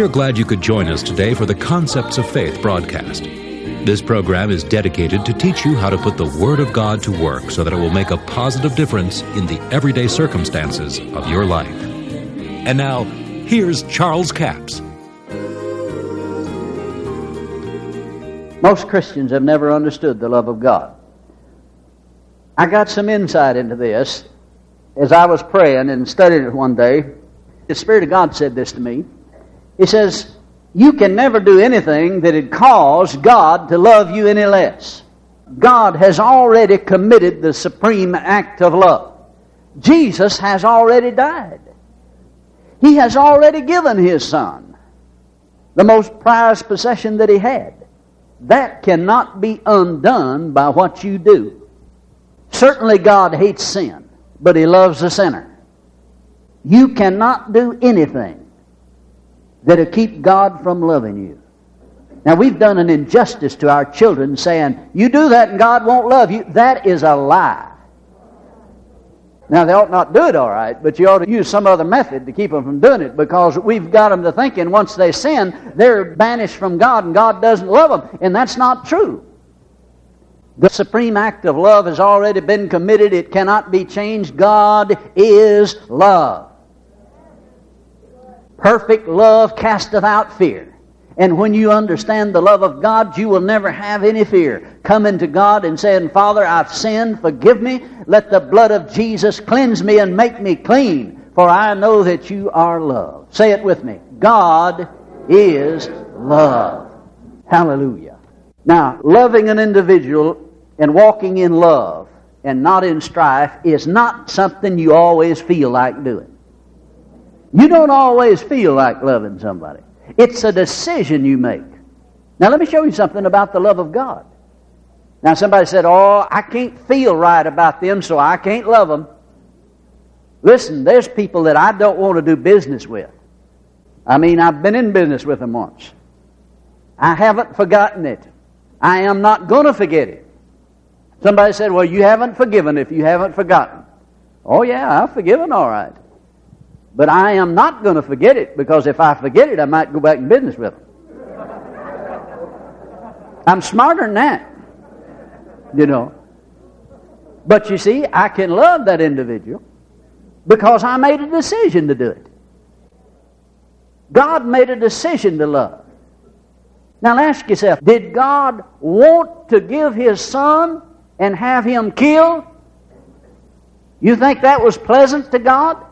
We are glad you could join us today for the Concepts of Faith broadcast. This program is dedicated to teach you how to put the Word of God to work so that it will make a positive difference in the everyday circumstances of your life. And now, here's Charles Capps. Most Christians have never understood the love of God. I got some insight into this as I was praying and studying it one day. The Spirit of God said this to me. He says, You can never do anything that'd cause God to love you any less. God has already committed the supreme act of love. Jesus has already died. He has already given His Son, the most prized possession that He had. That cannot be undone by what you do. Certainly, God hates sin, but He loves the sinner. You cannot do anything that'll keep God from loving you. Now, we've done an injustice to our children saying, You do that and God won't love you. That is a lie. Now, they ought not do it all right, but you ought to use some other method to keep them from doing it because we've got them to thinking once they sin, they're banished from God and God doesn't love them. And that's not true. The supreme act of love has already been committed, it cannot be changed. God is love. Perfect love casteth out fear. And when you understand the love of God, you will never have any fear. Coming to God and saying, Father, I've sinned, forgive me. Let the blood of Jesus cleanse me and make me clean, for I know that you are love. Say it with me. God is love. Hallelujah. Now, loving an individual and walking in love and not in strife is not something you always feel like doing. You don't always feel like loving somebody. It's a decision you make. Now, let me show you something about the love of God. Now, somebody said, Oh, I can't feel right about them, so I can't love them. Listen, there's people that I don't want to do business with. I mean, I've been in business with them once. I haven't forgotten it. I am not going to forget it. Somebody said, Well, you haven't forgiven if you haven't forgotten. Oh, yeah, I've forgiven all right. But I am not going to forget it because if I forget it, I might go back in business with them. I'm smarter than that, you know. But you see, I can love that individual because I made a decision to do it. God made a decision to love. Now ask yourself, did God want to give His Son and have Him killed? You think that was pleasant to God?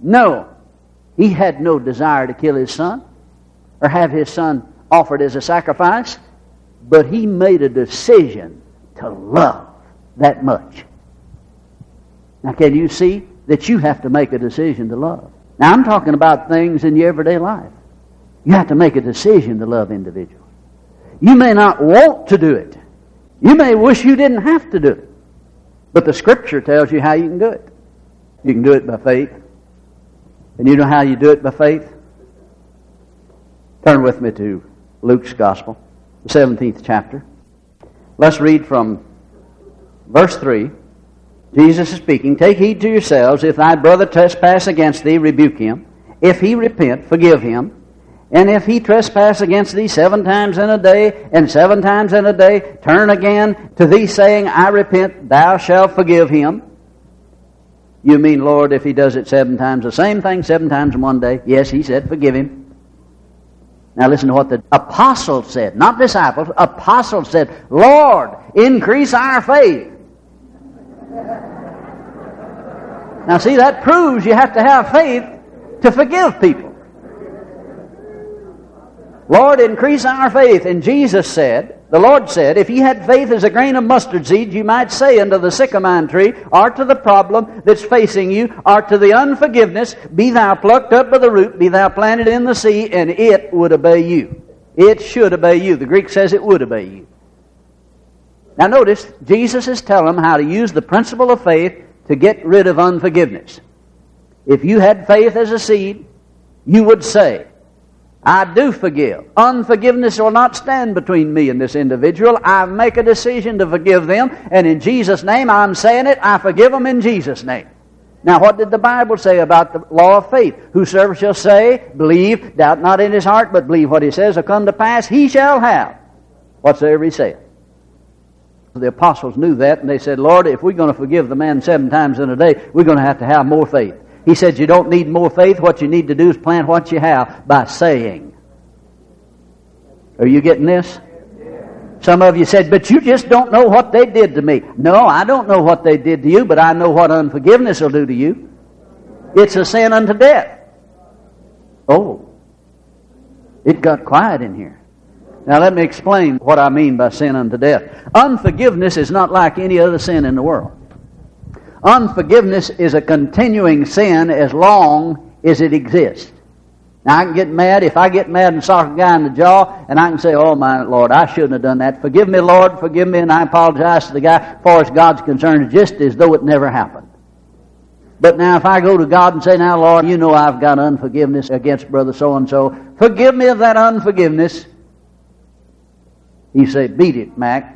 No. He had no desire to kill his son or have his son offered as a sacrifice, but he made a decision to love that much. Now, can you see that you have to make a decision to love? Now, I'm talking about things in your everyday life. You have to make a decision to love individuals. You may not want to do it. You may wish you didn't have to do it. But the Scripture tells you how you can do it. You can do it by faith. And you know how you do it by faith? Turn with me to Luke's Gospel, the 17th chapter. Let's read from verse 3. Jesus is speaking, Take heed to yourselves. If thy brother trespass against thee, rebuke him. If he repent, forgive him. And if he trespass against thee seven times in a day, and seven times in a day, turn again to thee, saying, I repent, thou shalt forgive him. You mean, Lord, if he does it seven times, the same thing seven times in one day? Yes, he said, forgive him. Now listen to what the apostles said, not disciples, apostles said, Lord, increase our faith. Now see, that proves you have to have faith to forgive people. Lord, increase our faith. And Jesus said, the Lord said, If ye had faith as a grain of mustard seed, you might say unto the sycamore tree, or to the problem that's facing you, or to the unforgiveness, Be thou plucked up by the root, be thou planted in the sea, and it would obey you. It should obey you. The Greek says it would obey you. Now notice, Jesus is telling them how to use the principle of faith to get rid of unforgiveness. If you had faith as a seed, you would say, I do forgive. Unforgiveness will not stand between me and this individual. I make a decision to forgive them, and in Jesus' name I'm saying it, I forgive them in Jesus' name. Now, what did the Bible say about the law of faith? Whosoever shall say, believe, doubt not in his heart, but believe what he says will come to pass, he shall have whatsoever he saith. The apostles knew that, and they said, Lord, if we're going to forgive the man seven times in a day, we're going to have to have more faith. He said, You don't need more faith. What you need to do is plant what you have by saying. Are you getting this? Some of you said, but you just don't know what they did to me. No, I don't know what they did to you, but I know what unforgiveness will do to you. It's a sin unto death. Oh, it got quiet in here. Now let me explain what I mean by sin unto death. Unforgiveness is not like any other sin in the world. Unforgiveness is a continuing sin as long as it exists. Now, I can get mad. If I get mad and sock a guy in the jaw, and I can say, Oh, my Lord, I shouldn't have done that. Forgive me, Lord, forgive me, and I apologize to the guy. As far as God's concerned, just as though it never happened. But now, if I go to God and say, Now, Lord, you know I've got unforgiveness against brother so and so, forgive me of that unforgiveness. He say, Beat it, Mac.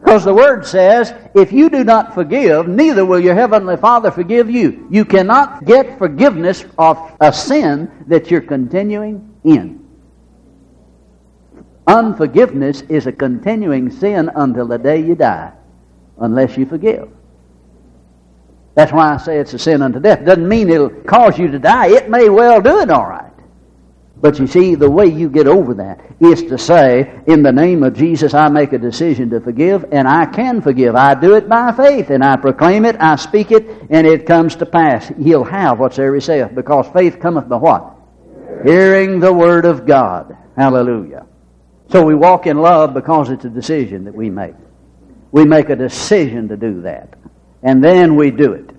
Because the Word says, if you do not forgive, neither will your Heavenly Father forgive you. You cannot get forgiveness of a sin that you're continuing in. Unforgiveness is a continuing sin until the day you die, unless you forgive. That's why I say it's a sin unto death. Doesn't mean it'll cause you to die. It may well do it all right. But you see, the way you get over that is to say, in the name of Jesus, I make a decision to forgive, and I can forgive. I do it by faith, and I proclaim it, I speak it, and it comes to pass. He'll have whatsoever he saith, because faith cometh by what? Hearing the word of God. Hallelujah. So we walk in love because it's a decision that we make. We make a decision to do that. And then we do it.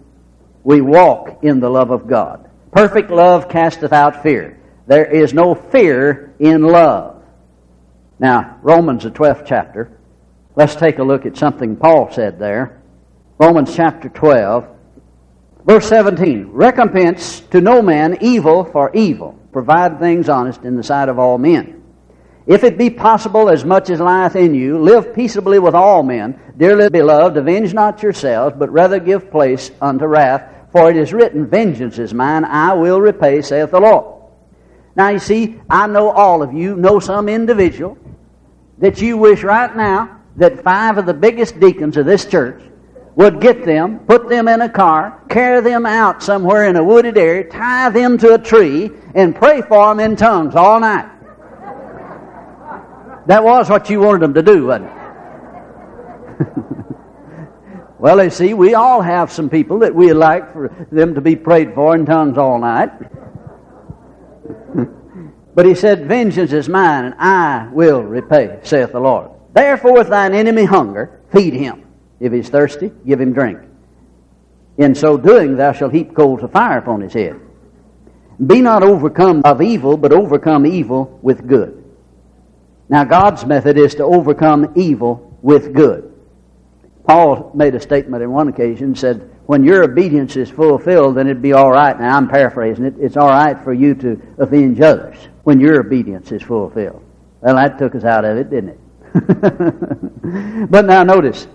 We walk in the love of God. Perfect love casteth out fear. There is no fear in love. Now, Romans, the 12th chapter, let's take a look at something Paul said there. Romans chapter 12, verse 17. Recompense to no man evil for evil. Provide things honest in the sight of all men. If it be possible, as much as lieth in you, live peaceably with all men. Dearly beloved, avenge not yourselves, but rather give place unto wrath. For it is written, Vengeance is mine, I will repay, saith the Lord. Now, you see, I know all of you know some individual that you wish right now that five of the biggest deacons of this church would get them, put them in a car, carry them out somewhere in a wooded area, tie them to a tree, and pray for them in tongues all night. That was what you wanted them to do, wasn't it? well, you see, we all have some people that we'd like for them to be prayed for in tongues all night. but he said, Vengeance is mine, and I will repay, saith the Lord. Therefore, if thine enemy hunger, feed him. If he's thirsty, give him drink. In so doing, thou shalt heap coals of fire upon his head. Be not overcome of evil, but overcome evil with good. Now, God's method is to overcome evil with good. Paul made a statement on one occasion, said, when your obedience is fulfilled, then it'd be all right. Now, I'm paraphrasing it. It's all right for you to avenge others when your obedience is fulfilled. Well, that took us out of it, didn't it? but now notice,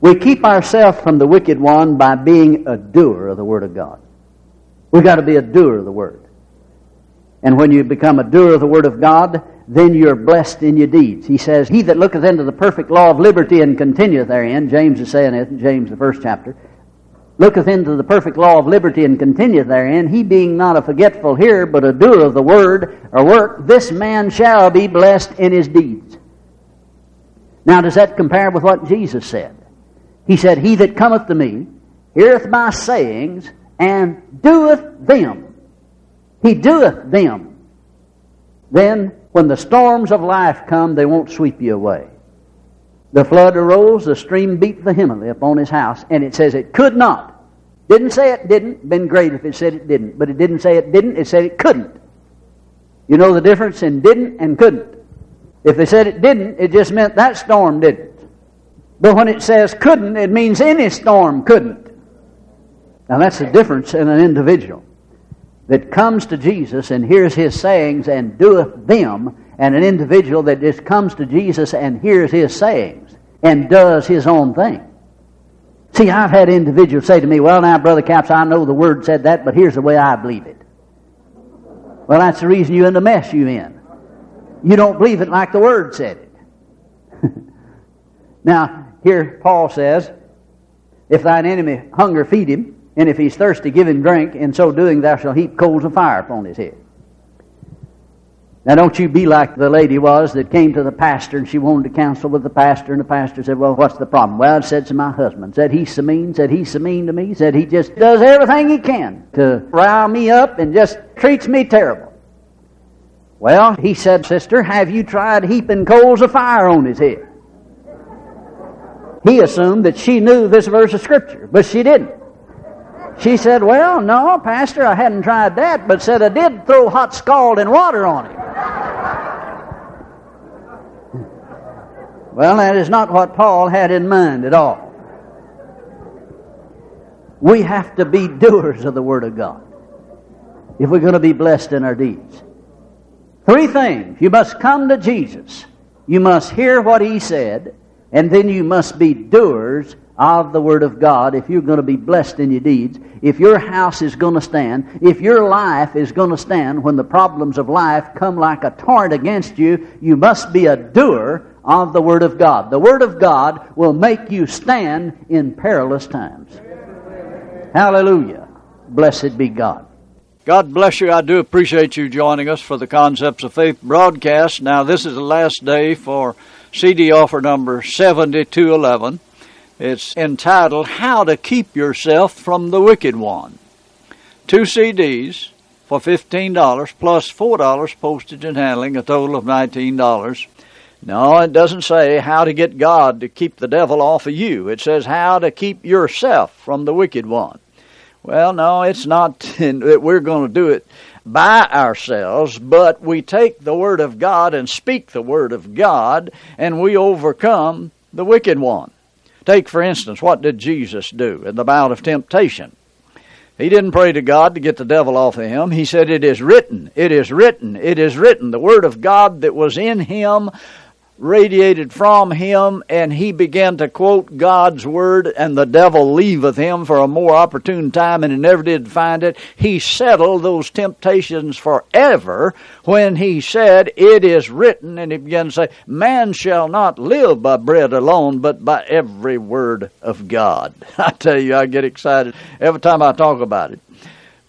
we keep ourselves from the wicked one by being a doer of the Word of God. We've got to be a doer of the Word. And when you become a doer of the Word of God, then you're blessed in your deeds. He says, He that looketh into the perfect law of liberty and continueth therein, James is saying it James, the first chapter, looketh into the perfect law of liberty and continueth therein, he being not a forgetful hearer, but a doer of the word or work, this man shall be blessed in his deeds. Now, does that compare with what Jesus said? He said, He that cometh to me heareth my sayings and doeth them. He doeth them. Then, when the storms of life come, they won't sweep you away. The flood arose, the stream beat vehemently upon his house, and it says it could not didn't say it didn't. Been great if it said it didn't. But it didn't say it didn't. It said it couldn't. You know the difference in didn't and couldn't. If they said it didn't, it just meant that storm didn't. But when it says couldn't, it means any storm couldn't. Now that's the difference in an individual that comes to Jesus and hears his sayings and doeth them, and an individual that just comes to Jesus and hears his sayings and does his own thing. See, I've had individuals say to me, well, now, Brother Capps, I know the Word said that, but here's the way I believe it. Well, that's the reason you're in the mess you're in. You don't believe it like the Word said it. now, here Paul says, if thine enemy hunger, feed him, and if he's thirsty, give him drink, in so doing thou shalt heap coals of fire upon his head. Now, don't you be like the lady was that came to the pastor and she wanted to counsel with the pastor, and the pastor said, Well, what's the problem? Well, I said to my husband, said he's so mean, said he's so mean to me, said he just does everything he can to rile me up and just treats me terrible. Well, he said, Sister, have you tried heaping coals of fire on his head? He assumed that she knew this verse of Scripture, but she didn't. She said, Well, no, Pastor, I hadn't tried that, but said I did throw hot scalding water on him. Well, that is not what Paul had in mind at all. We have to be doers of the Word of God if we're going to be blessed in our deeds. Three things. You must come to Jesus. You must hear what He said, and then you must be doers of the Word of God if you're going to be blessed in your deeds, if your house is going to stand, if your life is going to stand when the problems of life come like a torrent against you, you must be a doer of the Word of God. The Word of God will make you stand in perilous times. Hallelujah. Blessed be God. God bless you. I do appreciate you joining us for the Concepts of Faith broadcast. Now, this is the last day for CD offer number 7211. It's entitled How to Keep Yourself from the Wicked One. Two CDs for $15 plus $4 postage and handling, a total of $19. No, it doesn't say how to get God to keep the devil off of you. It says how to keep yourself from the wicked one. Well, no, it's not we're going to do it by ourselves, but we take the Word of God and speak the Word of God, and we overcome the wicked one. Take, for instance, what did Jesus do in the bout of temptation? He didn't pray to God to get the devil off of him. He said, It is written, it is written, it is written. The Word of God that was in him radiated from him, and he began to quote God's word, and the devil leaveth him for a more opportune time, and he never did find it. He settled those temptations forever when he said, It is written, and he began to say, Man shall not live by bread alone, but by every word of God. I tell you, I get excited every time I talk about it.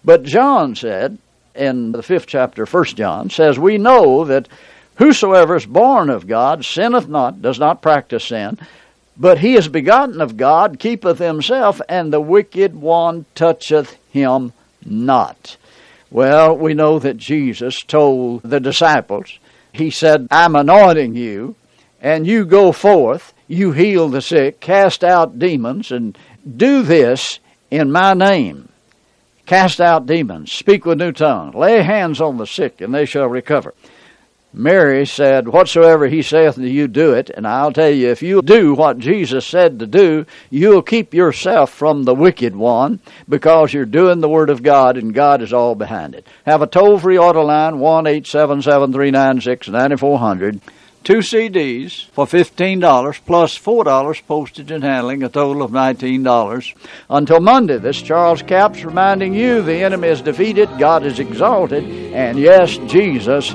But John said, in the fifth chapter, First John, says, We know that Whosoever is born of God sinneth not, does not practice sin, but he is begotten of God, keepeth himself, and the wicked one toucheth him not. Well, we know that Jesus told the disciples, He said, I'm anointing you, and you go forth, you heal the sick, cast out demons, and do this in my name. Cast out demons, speak with new tongues, lay hands on the sick, and they shall recover. Mary said, Whatsoever he saith to you, do it. And I'll tell you, if you do what Jesus said to do, you'll keep yourself from the wicked one because you're doing the Word of God and God is all behind it. Have a toll free auto line, 1 877 396 9400. Two CDs for $15 plus $4 postage and handling, a total of $19. Until Monday, this Charles Capps reminding you the enemy is defeated, God is exalted, and yes, Jesus